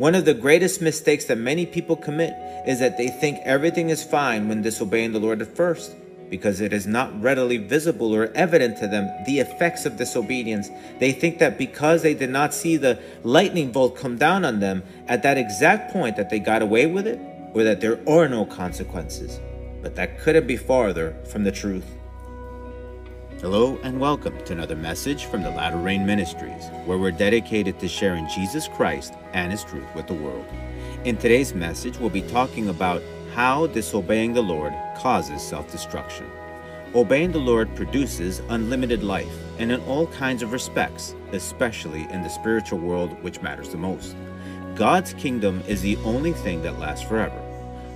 One of the greatest mistakes that many people commit is that they think everything is fine when disobeying the Lord at first, because it is not readily visible or evident to them the effects of disobedience. They think that because they did not see the lightning bolt come down on them at that exact point that they got away with it, or that there are no consequences. But that couldn't be farther from the truth. Hello and welcome to another message from the Latter Rain Ministries, where we're dedicated to sharing Jesus Christ and His truth with the world. In today's message, we'll be talking about how disobeying the Lord causes self destruction. Obeying the Lord produces unlimited life, and in all kinds of respects, especially in the spiritual world, which matters the most. God's kingdom is the only thing that lasts forever.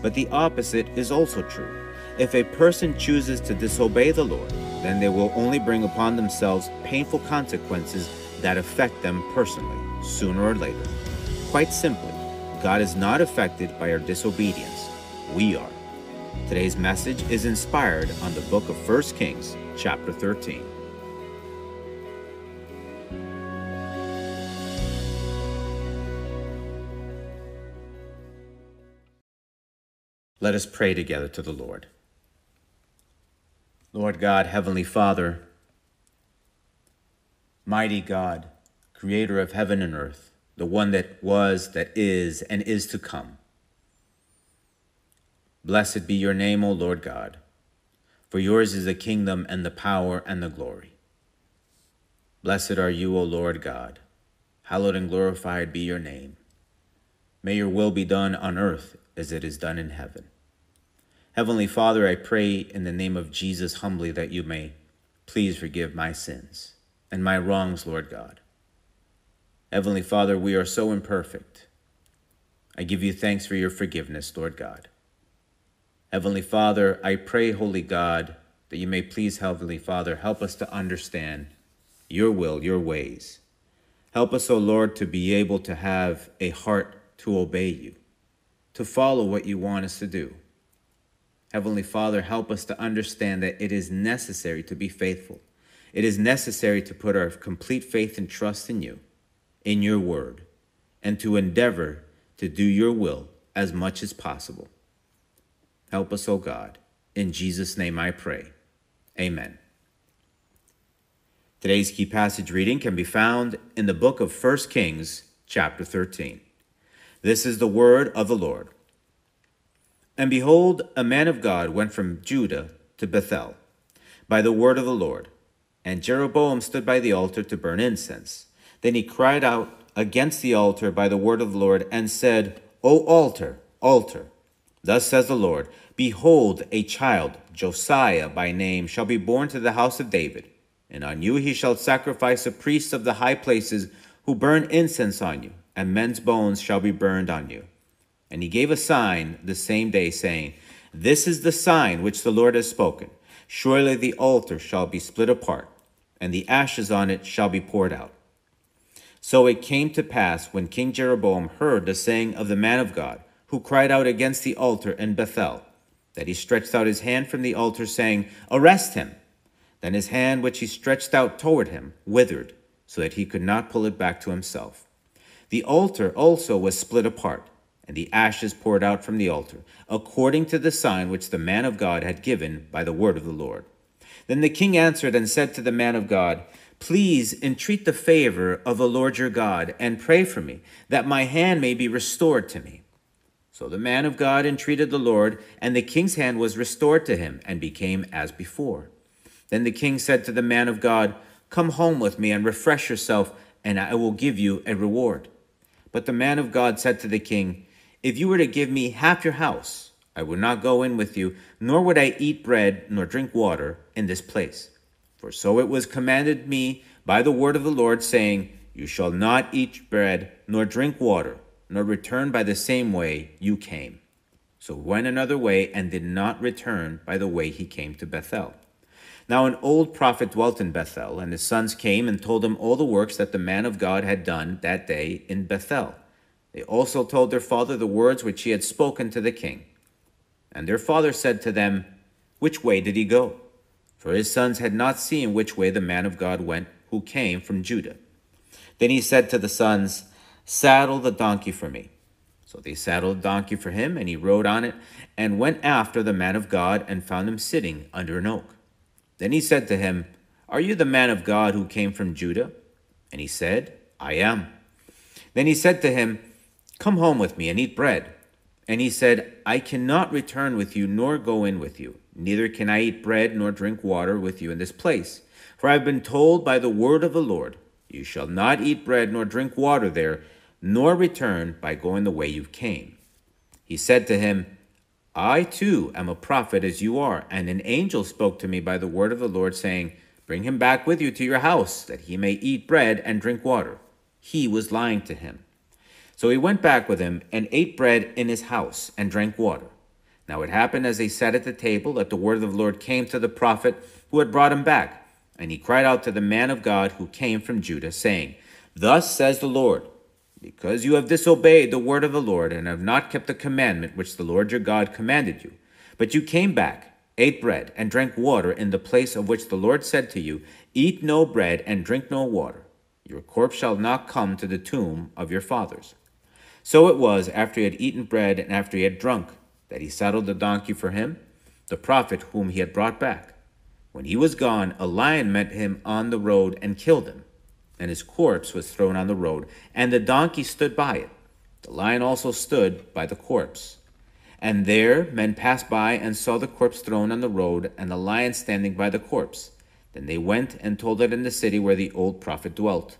But the opposite is also true. If a person chooses to disobey the Lord, then they will only bring upon themselves painful consequences that affect them personally, sooner or later. Quite simply, God is not affected by our disobedience. We are. Today's message is inspired on the book of 1 Kings, chapter 13. Let us pray together to the Lord. Lord God, Heavenly Father, mighty God, creator of heaven and earth, the one that was, that is, and is to come. Blessed be your name, O Lord God, for yours is the kingdom and the power and the glory. Blessed are you, O Lord God. Hallowed and glorified be your name. May your will be done on earth as it is done in heaven. Heavenly Father, I pray in the name of Jesus humbly that you may please forgive my sins and my wrongs, Lord God. Heavenly Father, we are so imperfect. I give you thanks for your forgiveness, Lord God. Heavenly Father, I pray, Holy God, that you may please, Heavenly Father, help us to understand your will, your ways. Help us, O oh Lord, to be able to have a heart to obey you, to follow what you want us to do. Heavenly Father, help us to understand that it is necessary to be faithful. It is necessary to put our complete faith and trust in you, in your word, and to endeavor to do your will as much as possible. Help us, O God. In Jesus' name I pray. Amen. Today's key passage reading can be found in the book of 1 Kings, chapter 13. This is the word of the Lord. And behold, a man of God went from Judah to Bethel by the word of the Lord. And Jeroboam stood by the altar to burn incense. Then he cried out against the altar by the word of the Lord and said, O altar, altar, thus says the Lord, Behold, a child, Josiah by name, shall be born to the house of David. And on you he shall sacrifice the priests of the high places who burn incense on you, and men's bones shall be burned on you. And he gave a sign the same day, saying, This is the sign which the Lord has spoken. Surely the altar shall be split apart, and the ashes on it shall be poured out. So it came to pass when King Jeroboam heard the saying of the man of God, who cried out against the altar in Bethel, that he stretched out his hand from the altar, saying, Arrest him. Then his hand, which he stretched out toward him, withered, so that he could not pull it back to himself. The altar also was split apart and the ashes poured out from the altar, according to the sign which the man of God had given by the word of the Lord. Then the king answered and said to the man of God, Please entreat the favor of the Lord your God, and pray for me, that my hand may be restored to me. So the man of God entreated the Lord, and the king's hand was restored to him, and became as before. Then the king said to the man of God, Come home with me and refresh yourself, and I will give you a reward. But the man of God said to the king, if you were to give me half your house, I would not go in with you, nor would I eat bread nor drink water in this place. For so it was commanded me by the word of the Lord, saying, You shall not eat bread nor drink water, nor return by the same way you came. So went another way and did not return by the way he came to Bethel. Now an old prophet dwelt in Bethel, and his sons came and told him all the works that the man of God had done that day in Bethel. They also told their father the words which he had spoken to the king. And their father said to them, Which way did he go? For his sons had not seen which way the man of God went who came from Judah. Then he said to the sons, Saddle the donkey for me, So they saddled a donkey for him, and he rode on it, and went after the man of God, and found him sitting under an oak. Then he said to him, Are you the man of God who came from Judah? And he said, I am. Then he said to him, Come home with me and eat bread. And he said, I cannot return with you, nor go in with you. Neither can I eat bread nor drink water with you in this place. For I have been told by the word of the Lord, You shall not eat bread nor drink water there, nor return by going the way you came. He said to him, I too am a prophet as you are, and an angel spoke to me by the word of the Lord, saying, Bring him back with you to your house, that he may eat bread and drink water. He was lying to him. So he went back with him and ate bread in his house and drank water. Now it happened as they sat at the table that the word of the Lord came to the prophet who had brought him back. And he cried out to the man of God who came from Judah, saying, Thus says the Lord, because you have disobeyed the word of the Lord and have not kept the commandment which the Lord your God commanded you, but you came back, ate bread, and drank water in the place of which the Lord said to you, Eat no bread and drink no water. Your corpse shall not come to the tomb of your fathers. So it was after he had eaten bread and after he had drunk that he saddled the donkey for him, the prophet whom he had brought back. When he was gone, a lion met him on the road and killed him and his corpse was thrown on the road, and the donkey stood by it. The lion also stood by the corpse. And there men passed by and saw the corpse thrown on the road, and the lion standing by the corpse. Then they went and told it in the city where the old prophet dwelt.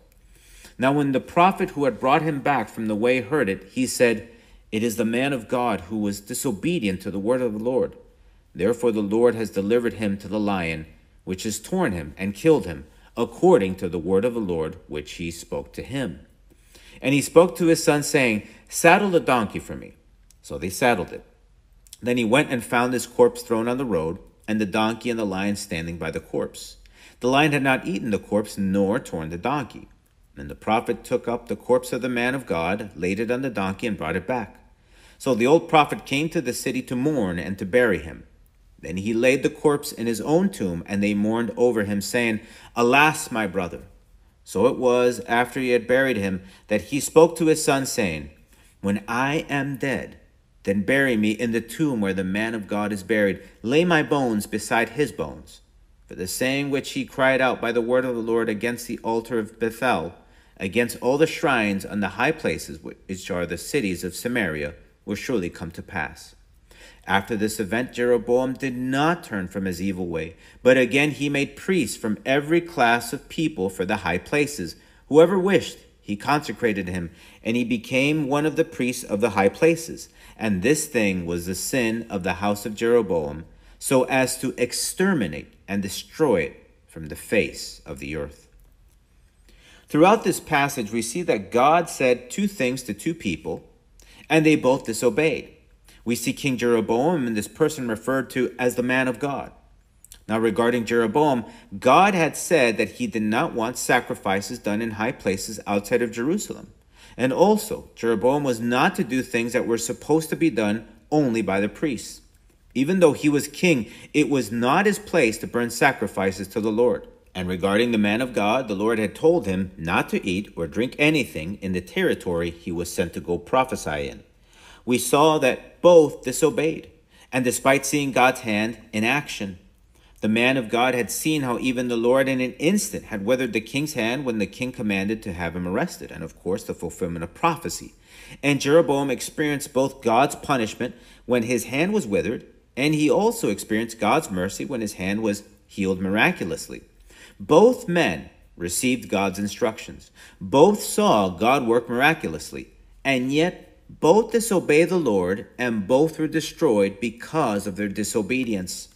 Now, when the prophet who had brought him back from the way heard it, he said, It is the man of God who was disobedient to the word of the Lord. Therefore, the Lord has delivered him to the lion, which has torn him and killed him according to the word of the Lord which he spoke to him. And he spoke to his son, saying, Saddle the donkey for me. So they saddled it. Then he went and found his corpse thrown on the road, and the donkey and the lion standing by the corpse. The lion had not eaten the corpse, nor torn the donkey. And the prophet took up the corpse of the man of God, laid it on the donkey, and brought it back. So the old prophet came to the city to mourn and to bury him. Then he laid the corpse in his own tomb, and they mourned over him, saying, Alas, my brother! So it was, after he had buried him, that he spoke to his son, saying, When I am dead, then bury me in the tomb where the man of God is buried. Lay my bones beside his bones. For the saying which he cried out by the word of the Lord against the altar of Bethel, against all the shrines on the high places which are the cities of Samaria, will surely come to pass. After this event, Jeroboam did not turn from his evil way, but again he made priests from every class of people for the high places. Whoever wished, he consecrated him, and he became one of the priests of the high places. And this thing was the sin of the house of Jeroboam, so as to exterminate and destroy it from the face of the earth. Throughout this passage, we see that God said two things to two people, and they both disobeyed. We see King Jeroboam and this person referred to as the man of God. Now, regarding Jeroboam, God had said that he did not want sacrifices done in high places outside of Jerusalem. And also, Jeroboam was not to do things that were supposed to be done only by the priests. Even though he was king, it was not his place to burn sacrifices to the Lord. And regarding the man of God, the Lord had told him not to eat or drink anything in the territory he was sent to go prophesy in we saw that both disobeyed. And despite seeing God's hand in action, the man of God had seen how even the Lord in an instant had withered the king's hand when the king commanded to have him arrested, and of course, the fulfillment of prophecy. And Jeroboam experienced both God's punishment when his hand was withered, and he also experienced God's mercy when his hand was healed miraculously. Both men received God's instructions. Both saw God work miraculously, and yet both disobeyed the Lord, and both were destroyed because of their disobedience.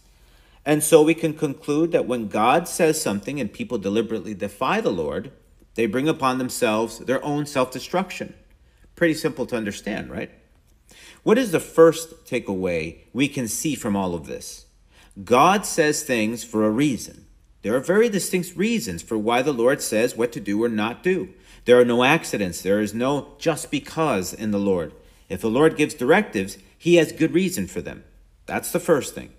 And so we can conclude that when God says something and people deliberately defy the Lord, they bring upon themselves their own self destruction. Pretty simple to understand, right? What is the first takeaway we can see from all of this? God says things for a reason. There are very distinct reasons for why the Lord says what to do or not do. There are no accidents. There is no just because in the Lord. If the Lord gives directives, he has good reason for them. That's the first thing.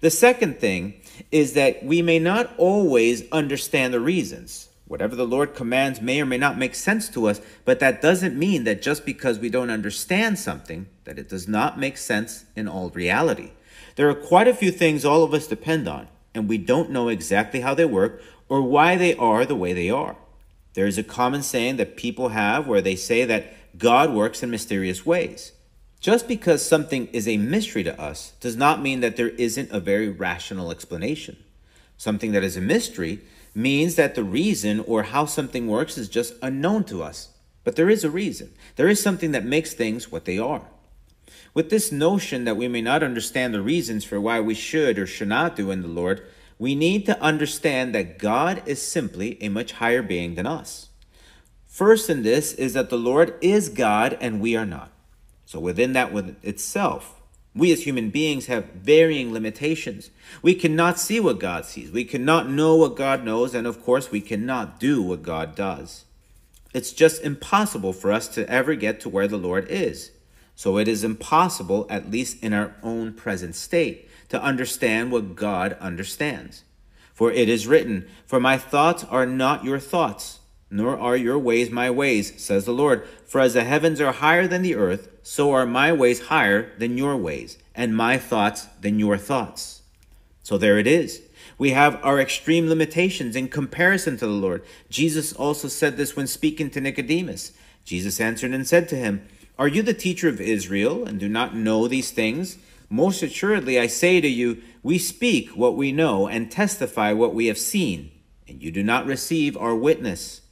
The second thing is that we may not always understand the reasons. Whatever the Lord commands may or may not make sense to us, but that doesn't mean that just because we don't understand something, that it does not make sense in all reality. There are quite a few things all of us depend on, and we don't know exactly how they work or why they are the way they are. There is a common saying that people have where they say that God works in mysterious ways. Just because something is a mystery to us does not mean that there isn't a very rational explanation. Something that is a mystery means that the reason or how something works is just unknown to us. But there is a reason. There is something that makes things what they are. With this notion that we may not understand the reasons for why we should or should not do in the Lord, we need to understand that God is simply a much higher being than us. First in this is that the Lord is God and we are not. So within that within itself, we as human beings have varying limitations. We cannot see what God sees. We cannot know what God knows. And of course, we cannot do what God does. It's just impossible for us to ever get to where the Lord is. So it is impossible, at least in our own present state, to understand what God understands. For it is written, For my thoughts are not your thoughts, nor are your ways my ways, says the Lord. For as the heavens are higher than the earth, so are my ways higher than your ways, and my thoughts than your thoughts. So there it is. We have our extreme limitations in comparison to the Lord. Jesus also said this when speaking to Nicodemus. Jesus answered and said to him, Are you the teacher of Israel, and do not know these things? Most assuredly, I say to you, we speak what we know and testify what we have seen, and you do not receive our witness.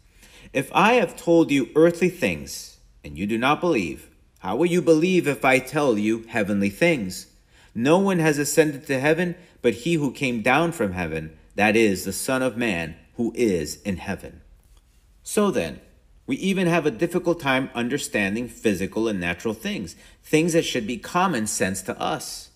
If I have told you earthly things, and you do not believe, how will you believe if I tell you heavenly things? No one has ascended to heaven but he who came down from heaven, that is, the Son of Man who is in heaven. So then, we even have a difficult time understanding physical and natural things, things that should be common sense to us.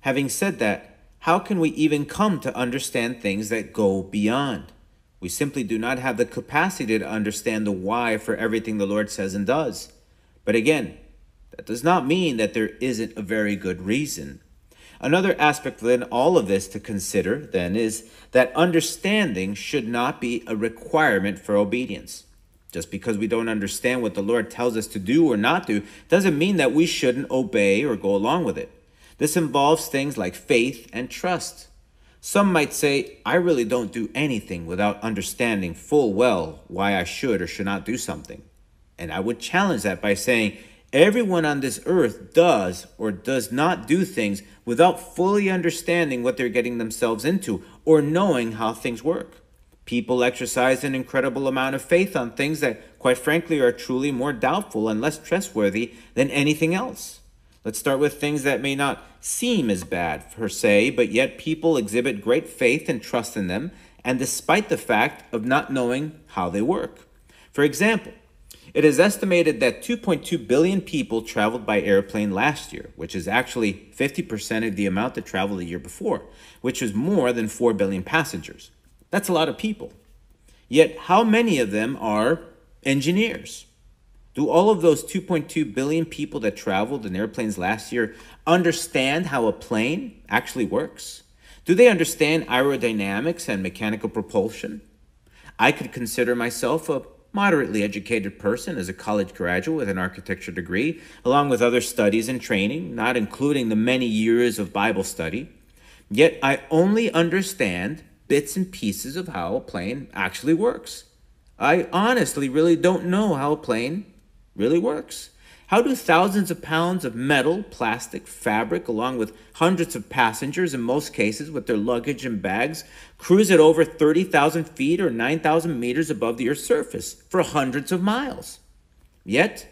Having said that, how can we even come to understand things that go beyond? We simply do not have the capacity to understand the why for everything the Lord says and does. But again, that does not mean that there isn't a very good reason. Another aspect within all of this to consider, then, is that understanding should not be a requirement for obedience. Just because we don't understand what the Lord tells us to do or not do doesn't mean that we shouldn't obey or go along with it. This involves things like faith and trust. Some might say, I really don't do anything without understanding full well why I should or should not do something. And I would challenge that by saying, everyone on this earth does or does not do things without fully understanding what they're getting themselves into or knowing how things work. People exercise an incredible amount of faith on things that, quite frankly, are truly more doubtful and less trustworthy than anything else. Let's start with things that may not seem as bad per se, but yet people exhibit great faith and trust in them, and despite the fact of not knowing how they work. For example, it is estimated that 2.2 billion people traveled by airplane last year, which is actually 50% of the amount that traveled the year before, which was more than 4 billion passengers. That's a lot of people. Yet, how many of them are engineers? Do all of those 2.2 billion people that traveled in airplanes last year understand how a plane actually works? Do they understand aerodynamics and mechanical propulsion? I could consider myself a moderately educated person as a college graduate with an architecture degree, along with other studies and training, not including the many years of Bible study. Yet I only understand bits and pieces of how a plane actually works. I honestly really don't know how a plane really works? How do thousands of pounds of metal, plastic, fabric, along with hundreds of passengers, in most cases with their luggage and bags, cruise at over 30,000 feet or 9,000 meters above the Earth's surface for hundreds of miles? Yet,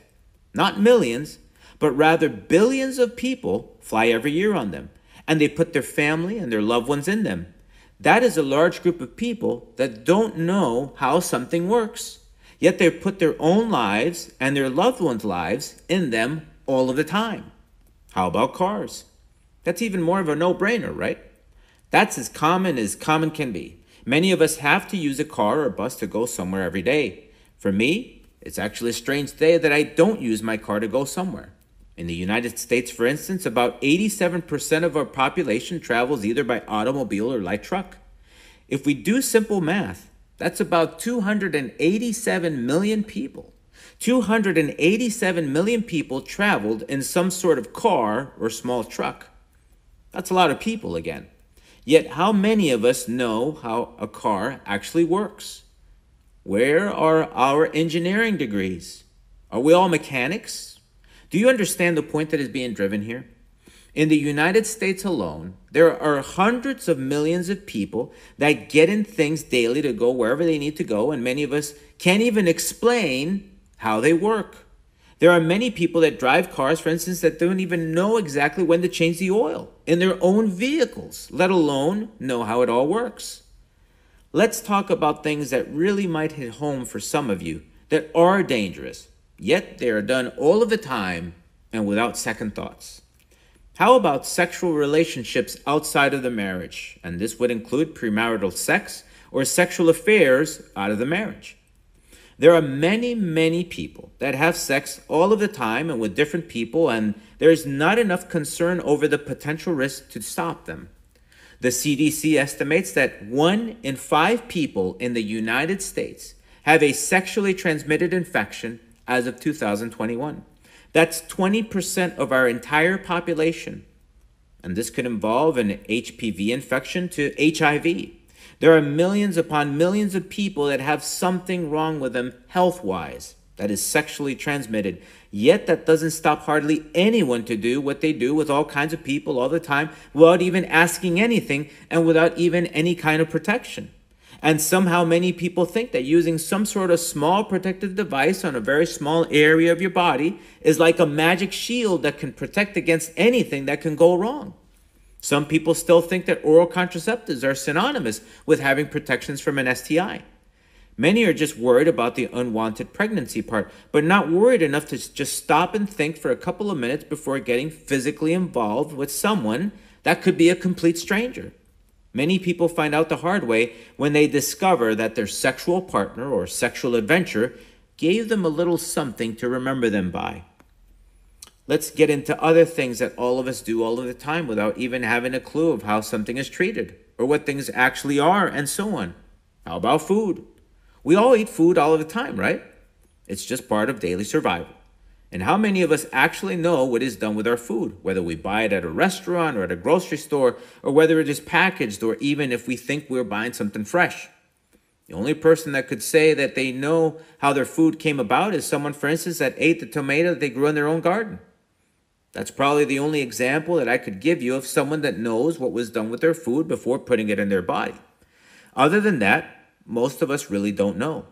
not millions, but rather billions of people fly every year on them, and they put their family and their loved ones in them. That is a large group of people that don't know how something works. Yet they put their own lives and their loved ones' lives in them all of the time. How about cars? That's even more of a no brainer, right? That's as common as common can be. Many of us have to use a car or bus to go somewhere every day. For me, it's actually a strange day that I don't use my car to go somewhere. In the United States, for instance, about 87% of our population travels either by automobile or light truck. If we do simple math, That's about 287 million people. 287 million people traveled in some sort of car or small truck. That's a lot of people again. Yet, how many of us know how a car actually works? Where are our engineering degrees? Are we all mechanics? Do you understand the point that is being driven here? In the United States alone, there are hundreds of millions of people that get in things daily to go wherever they need to go, and many of us can't even explain how they work. There are many people that drive cars, for instance, that don't even know exactly when to change the oil in their own vehicles, let alone know how it all works. Let's talk about things that really might hit home for some of you that are dangerous, yet they are done all of the time and without second thoughts. How about sexual relationships outside of the marriage? And this would include premarital sex or sexual affairs out of the marriage. There are many, many people that have sex all of the time and with different people, and there is not enough concern over the potential risk to stop them. The CDC estimates that one in five people in the United States have a sexually transmitted infection as of 2021. That's 20% of our entire population. And this could involve an HPV infection to HIV, there are millions upon millions of people that have something wrong with them health wise that is sexually transmitted. Yet that doesn't stop hardly anyone to do what they do with all kinds of people all the time without even asking anything and without even any kind of protection. And somehow many people think that using some sort of small protective device on a very small area of your body is like a magic shield that can protect against anything that can go wrong. Some people still think that oral contraceptives are synonymous with having protections from an STI. Many are just worried about the unwanted pregnancy part, but not worried enough to just stop and think for a couple of minutes before getting physically involved with someone that could be a complete stranger. Many people find out the hard way when they discover that their sexual partner or sexual adventure gave them a little something to remember them by. Let's get into other things that all of us do all of the time without even having a clue of how something is treated or what things actually are and so on. How about food? We all eat food all of the time, right? It's just part of daily survival. And how many of us actually know what is done with our food, whether we buy it at a restaurant or at a grocery store, or whether it is packaged, or even if we think we're buying something fresh? The only person that could say that they know how their food came about is someone, for instance, that ate the tomato that they grew in their own garden. That's probably the only example that I could give you of someone that knows what was done with their food before putting it in their body. Other than that, most of us really don't know.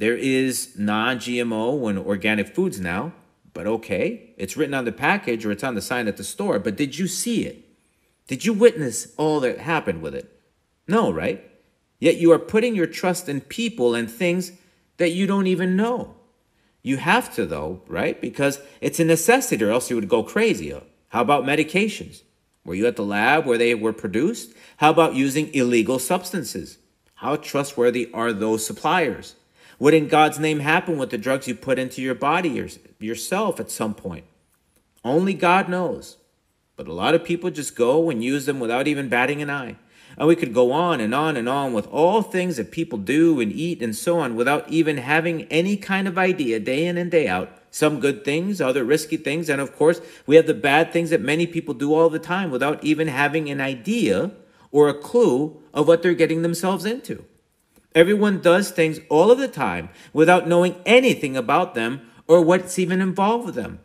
There is non GMO and organic foods now, but okay, it's written on the package or it's on the sign at the store, but did you see it? Did you witness all that happened with it? No, right? Yet you are putting your trust in people and things that you don't even know. You have to, though, right? Because it's a necessity, or else you would go crazy. How about medications? Were you at the lab where they were produced? How about using illegal substances? How trustworthy are those suppliers? What in God's name happened with the drugs you put into your body or yourself at some point? Only God knows. But a lot of people just go and use them without even batting an eye. And we could go on and on and on with all things that people do and eat and so on without even having any kind of idea day in and day out. Some good things, other risky things, and of course, we have the bad things that many people do all the time without even having an idea or a clue of what they're getting themselves into. Everyone does things all of the time without knowing anything about them or what's even involved with them.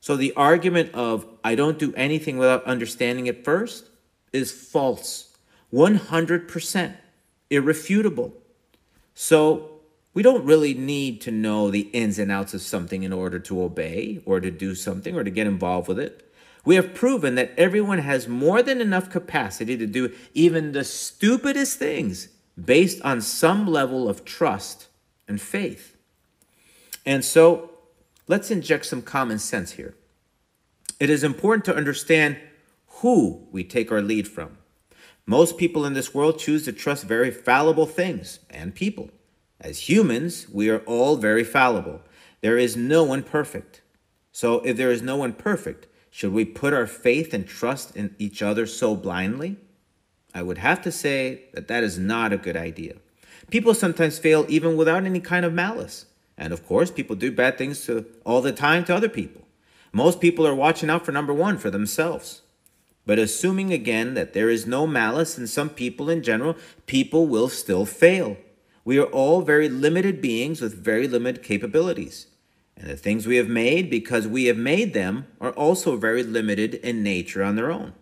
So the argument of, I don't do anything without understanding it first, is false. 100% irrefutable. So we don't really need to know the ins and outs of something in order to obey or to do something or to get involved with it. We have proven that everyone has more than enough capacity to do even the stupidest things based on some level of trust and faith. And so let's inject some common sense here. It is important to understand who we take our lead from. Most people in this world choose to trust very fallible things and people. As humans, we are all very fallible. There is no one perfect. So, if there is no one perfect, should we put our faith and trust in each other so blindly? I would have to say that that is not a good idea. People sometimes fail even without any kind of malice. And of course, people do bad things to, all the time to other people. Most people are watching out for number one, for themselves. But assuming again that there is no malice in some people in general, people will still fail. We are all very limited beings with very limited capabilities. And the things we have made, because we have made them, are also very limited in nature on their own.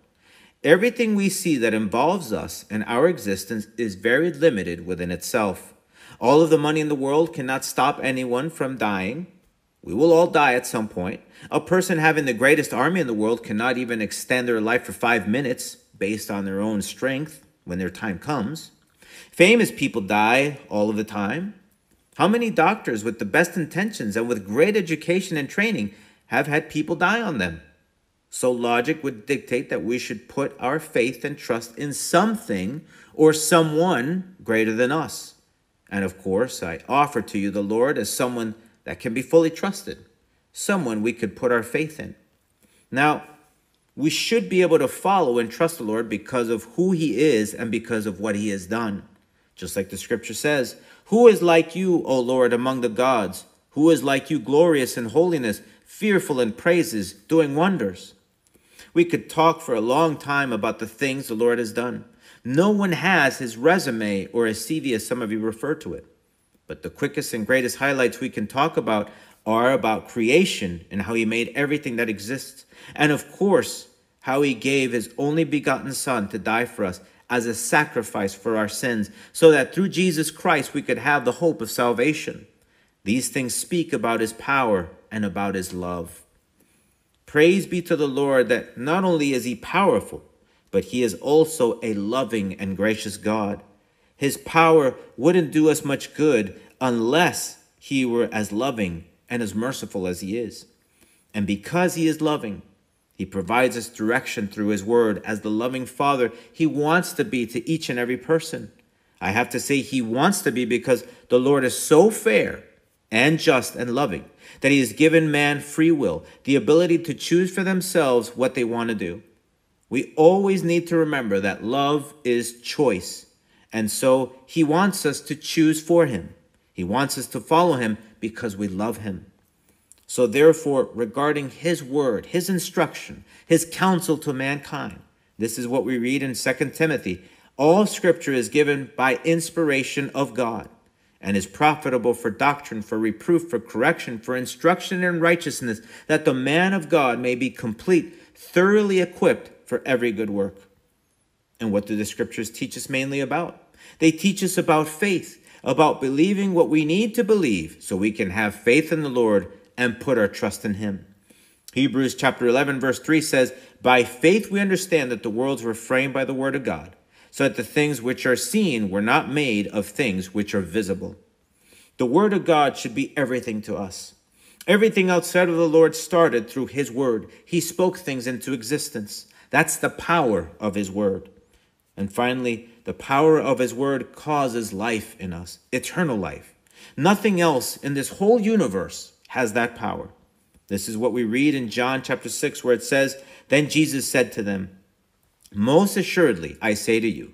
Everything we see that involves us and our existence is very limited within itself. All of the money in the world cannot stop anyone from dying. We will all die at some point. A person having the greatest army in the world cannot even extend their life for five minutes based on their own strength when their time comes. Famous people die all of the time. How many doctors with the best intentions and with great education and training have had people die on them? So logic would dictate that we should put our faith and trust in something or someone greater than us. And of course, I offer to you the Lord as someone that can be fully trusted, someone we could put our faith in. Now, we should be able to follow and trust the Lord because of who he is and because of what he has done. Just like the scripture says, Who is like you, O Lord, among the gods? Who is like you, glorious in holiness, fearful in praises, doing wonders? We could talk for a long time about the things the Lord has done. No one has his resume or his CV, as some of you refer to it. But the quickest and greatest highlights we can talk about are about creation and how he made everything that exists. And of course, how he gave his only begotten Son to die for us as a sacrifice for our sins, so that through Jesus Christ we could have the hope of salvation. These things speak about his power and about his love. Praise be to the Lord that not only is he powerful, but he is also a loving and gracious God. His power wouldn't do us much good unless he were as loving and as merciful as he is. And because he is loving, he provides us direction through his word as the loving father he wants to be to each and every person. I have to say he wants to be because the Lord is so fair and just and loving that he has given man free will, the ability to choose for themselves what they want to do. We always need to remember that love is choice. And so he wants us to choose for him. He wants us to follow him because we love him. So therefore, regarding his word, his instruction, his counsel to mankind, this is what we read in 2 Timothy. All scripture is given by inspiration of God and is profitable for doctrine, for reproof, for correction, for instruction in righteousness, that the man of God may be complete, thoroughly equipped for every good work. And what do the scriptures teach us mainly about? They teach us about faith, about believing what we need to believe so we can have faith in the Lord and put our trust in Him. Hebrews chapter 11, verse 3 says, By faith we understand that the worlds were framed by the word of God so that the things which are seen were not made of things which are visible. The Word of God should be everything to us. Everything outside of the Lord started through His Word. He spoke things into existence. That's the power of His Word. And finally, the power of His Word causes life in us, eternal life. Nothing else in this whole universe has that power. This is what we read in John chapter 6, where it says, Then Jesus said to them, most assuredly, I say to you,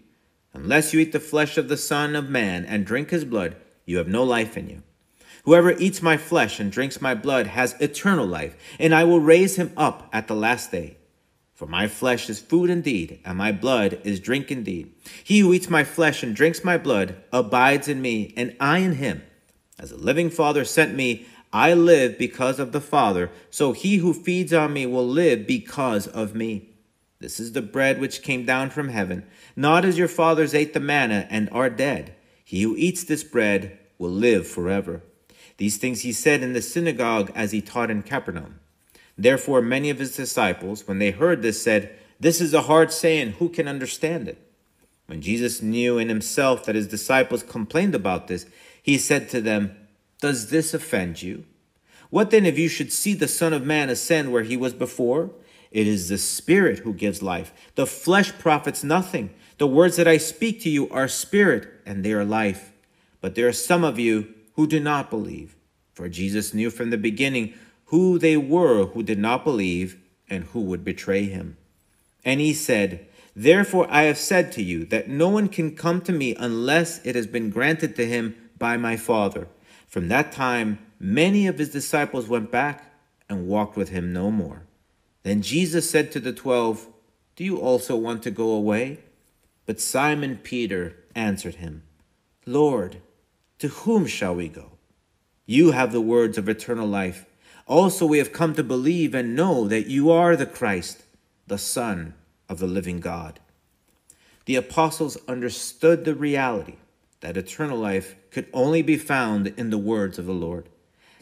unless you eat the flesh of the Son of Man and drink his blood, you have no life in you. Whoever eats my flesh and drinks my blood has eternal life, and I will raise him up at the last day. For my flesh is food indeed, and my blood is drink indeed. He who eats my flesh and drinks my blood abides in me, and I in him. As the living Father sent me, I live because of the Father, so he who feeds on me will live because of me. This is the bread which came down from heaven, not as your fathers ate the manna and are dead. He who eats this bread will live forever. These things he said in the synagogue as he taught in Capernaum. Therefore, many of his disciples, when they heard this, said, This is a hard saying, who can understand it? When Jesus knew in himself that his disciples complained about this, he said to them, Does this offend you? What then if you should see the Son of Man ascend where he was before? It is the Spirit who gives life. The flesh profits nothing. The words that I speak to you are spirit and they are life. But there are some of you who do not believe. For Jesus knew from the beginning who they were who did not believe and who would betray him. And he said, Therefore, I have said to you that no one can come to me unless it has been granted to him by my Father. From that time, many of his disciples went back and walked with him no more. Then Jesus said to the twelve, Do you also want to go away? But Simon Peter answered him, Lord, to whom shall we go? You have the words of eternal life. Also, we have come to believe and know that you are the Christ, the Son of the living God. The apostles understood the reality that eternal life could only be found in the words of the Lord.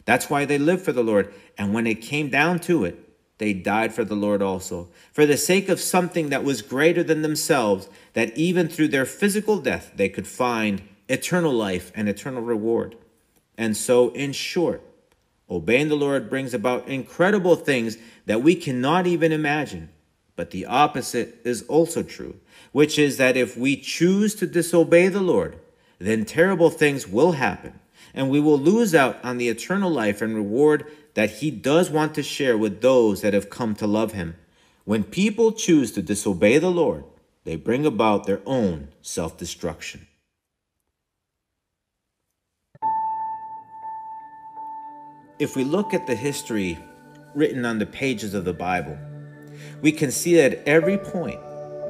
That's why they lived for the Lord, and when it came down to it, they died for the Lord also, for the sake of something that was greater than themselves, that even through their physical death they could find eternal life and eternal reward. And so, in short, obeying the Lord brings about incredible things that we cannot even imagine. But the opposite is also true, which is that if we choose to disobey the Lord, then terrible things will happen, and we will lose out on the eternal life and reward that He does want to share with those that have come to love Him. When people choose to disobey the Lord, they bring about their own self destruction. If we look at the history written on the pages of the Bible, we can see that at every point,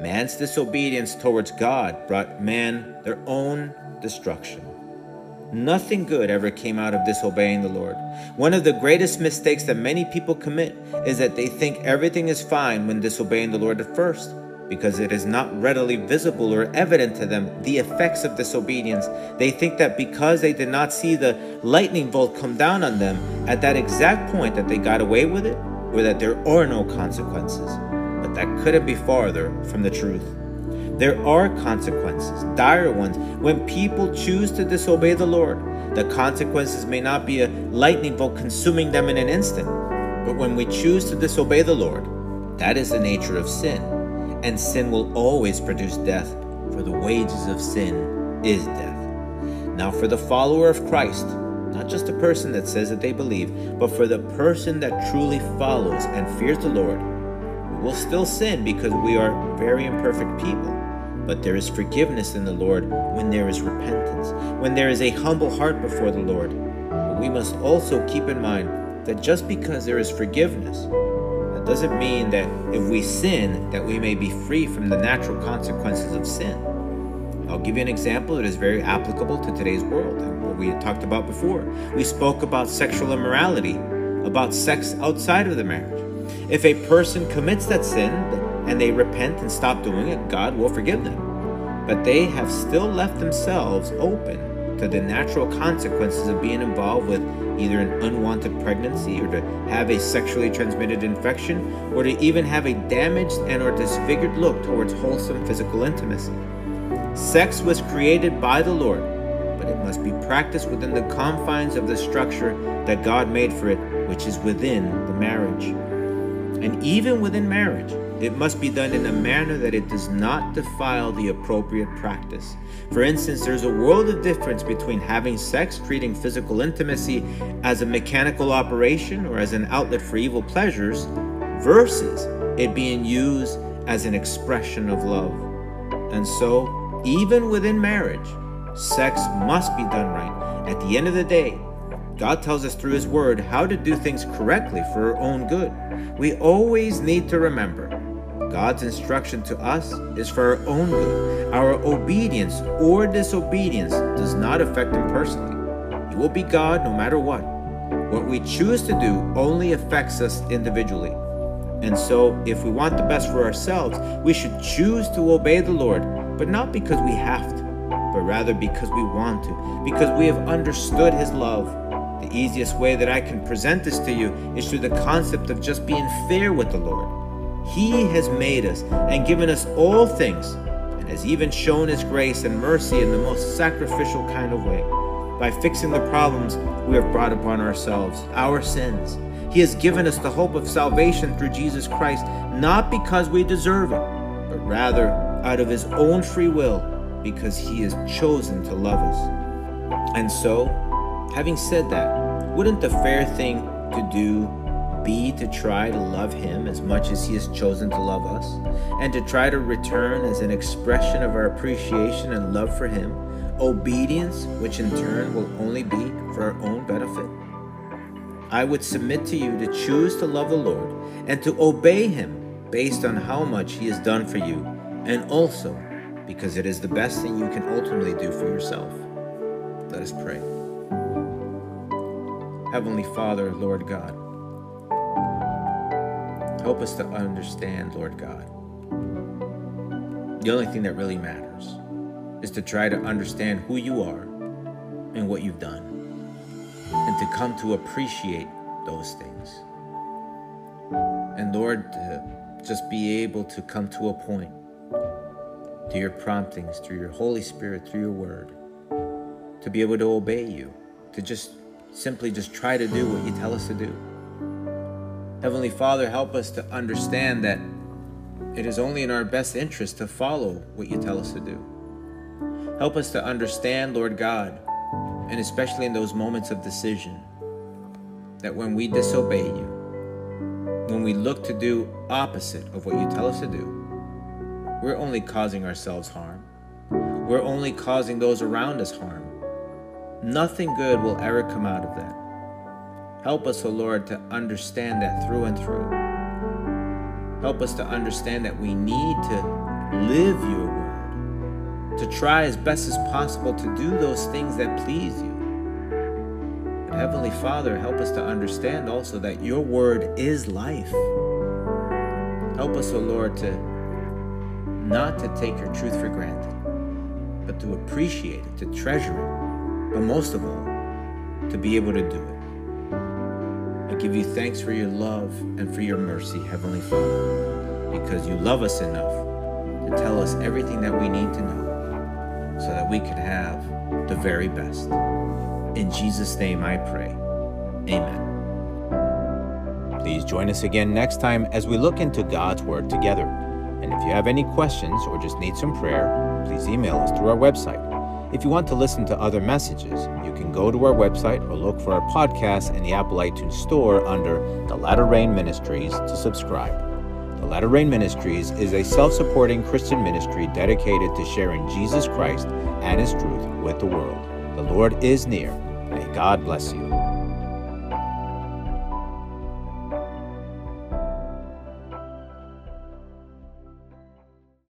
man's disobedience towards God brought man their own destruction. Nothing good ever came out of disobeying the Lord. One of the greatest mistakes that many people commit is that they think everything is fine when disobeying the Lord at first, because it is not readily visible or evident to them the effects of disobedience. They think that because they did not see the lightning bolt come down on them at that exact point that they got away with it, or that there are no consequences. But that couldn't be farther from the truth. There are consequences, dire ones, when people choose to disobey the Lord. The consequences may not be a lightning bolt consuming them in an instant, but when we choose to disobey the Lord, that is the nature of sin. And sin will always produce death, for the wages of sin is death. Now, for the follower of Christ, not just a person that says that they believe, but for the person that truly follows and fears the Lord, we will still sin because we are very imperfect people. But there is forgiveness in the Lord when there is repentance, when there is a humble heart before the Lord. But we must also keep in mind that just because there is forgiveness, that doesn't mean that if we sin, that we may be free from the natural consequences of sin. I'll give you an example that is very applicable to today's world and what we had talked about before. We spoke about sexual immorality, about sex outside of the marriage. If a person commits that sin, and they repent and stop doing it, God will forgive them. But they have still left themselves open to the natural consequences of being involved with either an unwanted pregnancy or to have a sexually transmitted infection or to even have a damaged and or disfigured look towards wholesome physical intimacy. Sex was created by the Lord, but it must be practiced within the confines of the structure that God made for it, which is within the marriage. And even within marriage, it must be done in a manner that it does not defile the appropriate practice. For instance, there's a world of difference between having sex, treating physical intimacy as a mechanical operation or as an outlet for evil pleasures, versus it being used as an expression of love. And so, even within marriage, sex must be done right. At the end of the day, God tells us through His Word how to do things correctly for our own good. We always need to remember God's instruction to us is for our own good. Our obedience or disobedience does not affect Him personally. He will be God no matter what. What we choose to do only affects us individually. And so, if we want the best for ourselves, we should choose to obey the Lord, but not because we have to, but rather because we want to, because we have understood His love. The easiest way that I can present this to you is through the concept of just being fair with the Lord. He has made us and given us all things, and has even shown His grace and mercy in the most sacrificial kind of way by fixing the problems we have brought upon ourselves, our sins. He has given us the hope of salvation through Jesus Christ, not because we deserve it, but rather out of His own free will, because He has chosen to love us. And so, having said that, wouldn't the fair thing to do be to try to love Him as much as He has chosen to love us, and to try to return as an expression of our appreciation and love for Him, obedience, which in turn will only be for our own benefit? I would submit to you to choose to love the Lord and to obey Him based on how much He has done for you, and also because it is the best thing you can ultimately do for yourself. Let us pray. Heavenly Father, Lord God, help us to understand, Lord God. The only thing that really matters is to try to understand who you are and what you've done, and to come to appreciate those things. And Lord, to just be able to come to a point through your promptings, through your Holy Spirit, through your word, to be able to obey you, to just simply just try to do what you tell us to do. Heavenly Father, help us to understand that it is only in our best interest to follow what you tell us to do. Help us to understand, Lord God, and especially in those moments of decision, that when we disobey you, when we look to do opposite of what you tell us to do, we're only causing ourselves harm. We're only causing those around us harm. Nothing good will ever come out of that. Help us, O oh Lord, to understand that through and through. Help us to understand that we need to live your word, to try as best as possible to do those things that please you. But Heavenly Father, help us to understand also that your word is life. Help us, O oh Lord, to not to take your truth for granted, but to appreciate it, to treasure it, but most of all, to be able to do it. I give you thanks for your love and for your mercy, Heavenly Father, because you love us enough to tell us everything that we need to know so that we can have the very best. In Jesus' name I pray. Amen. Please join us again next time as we look into God's Word together. And if you have any questions or just need some prayer, please email us through our website. If you want to listen to other messages, you can go to our website or look for our podcast in the Apple iTunes Store under The Latter Rain Ministries to subscribe. The Latter Rain Ministries is a self supporting Christian ministry dedicated to sharing Jesus Christ and His truth with the world. The Lord is near. May God bless you.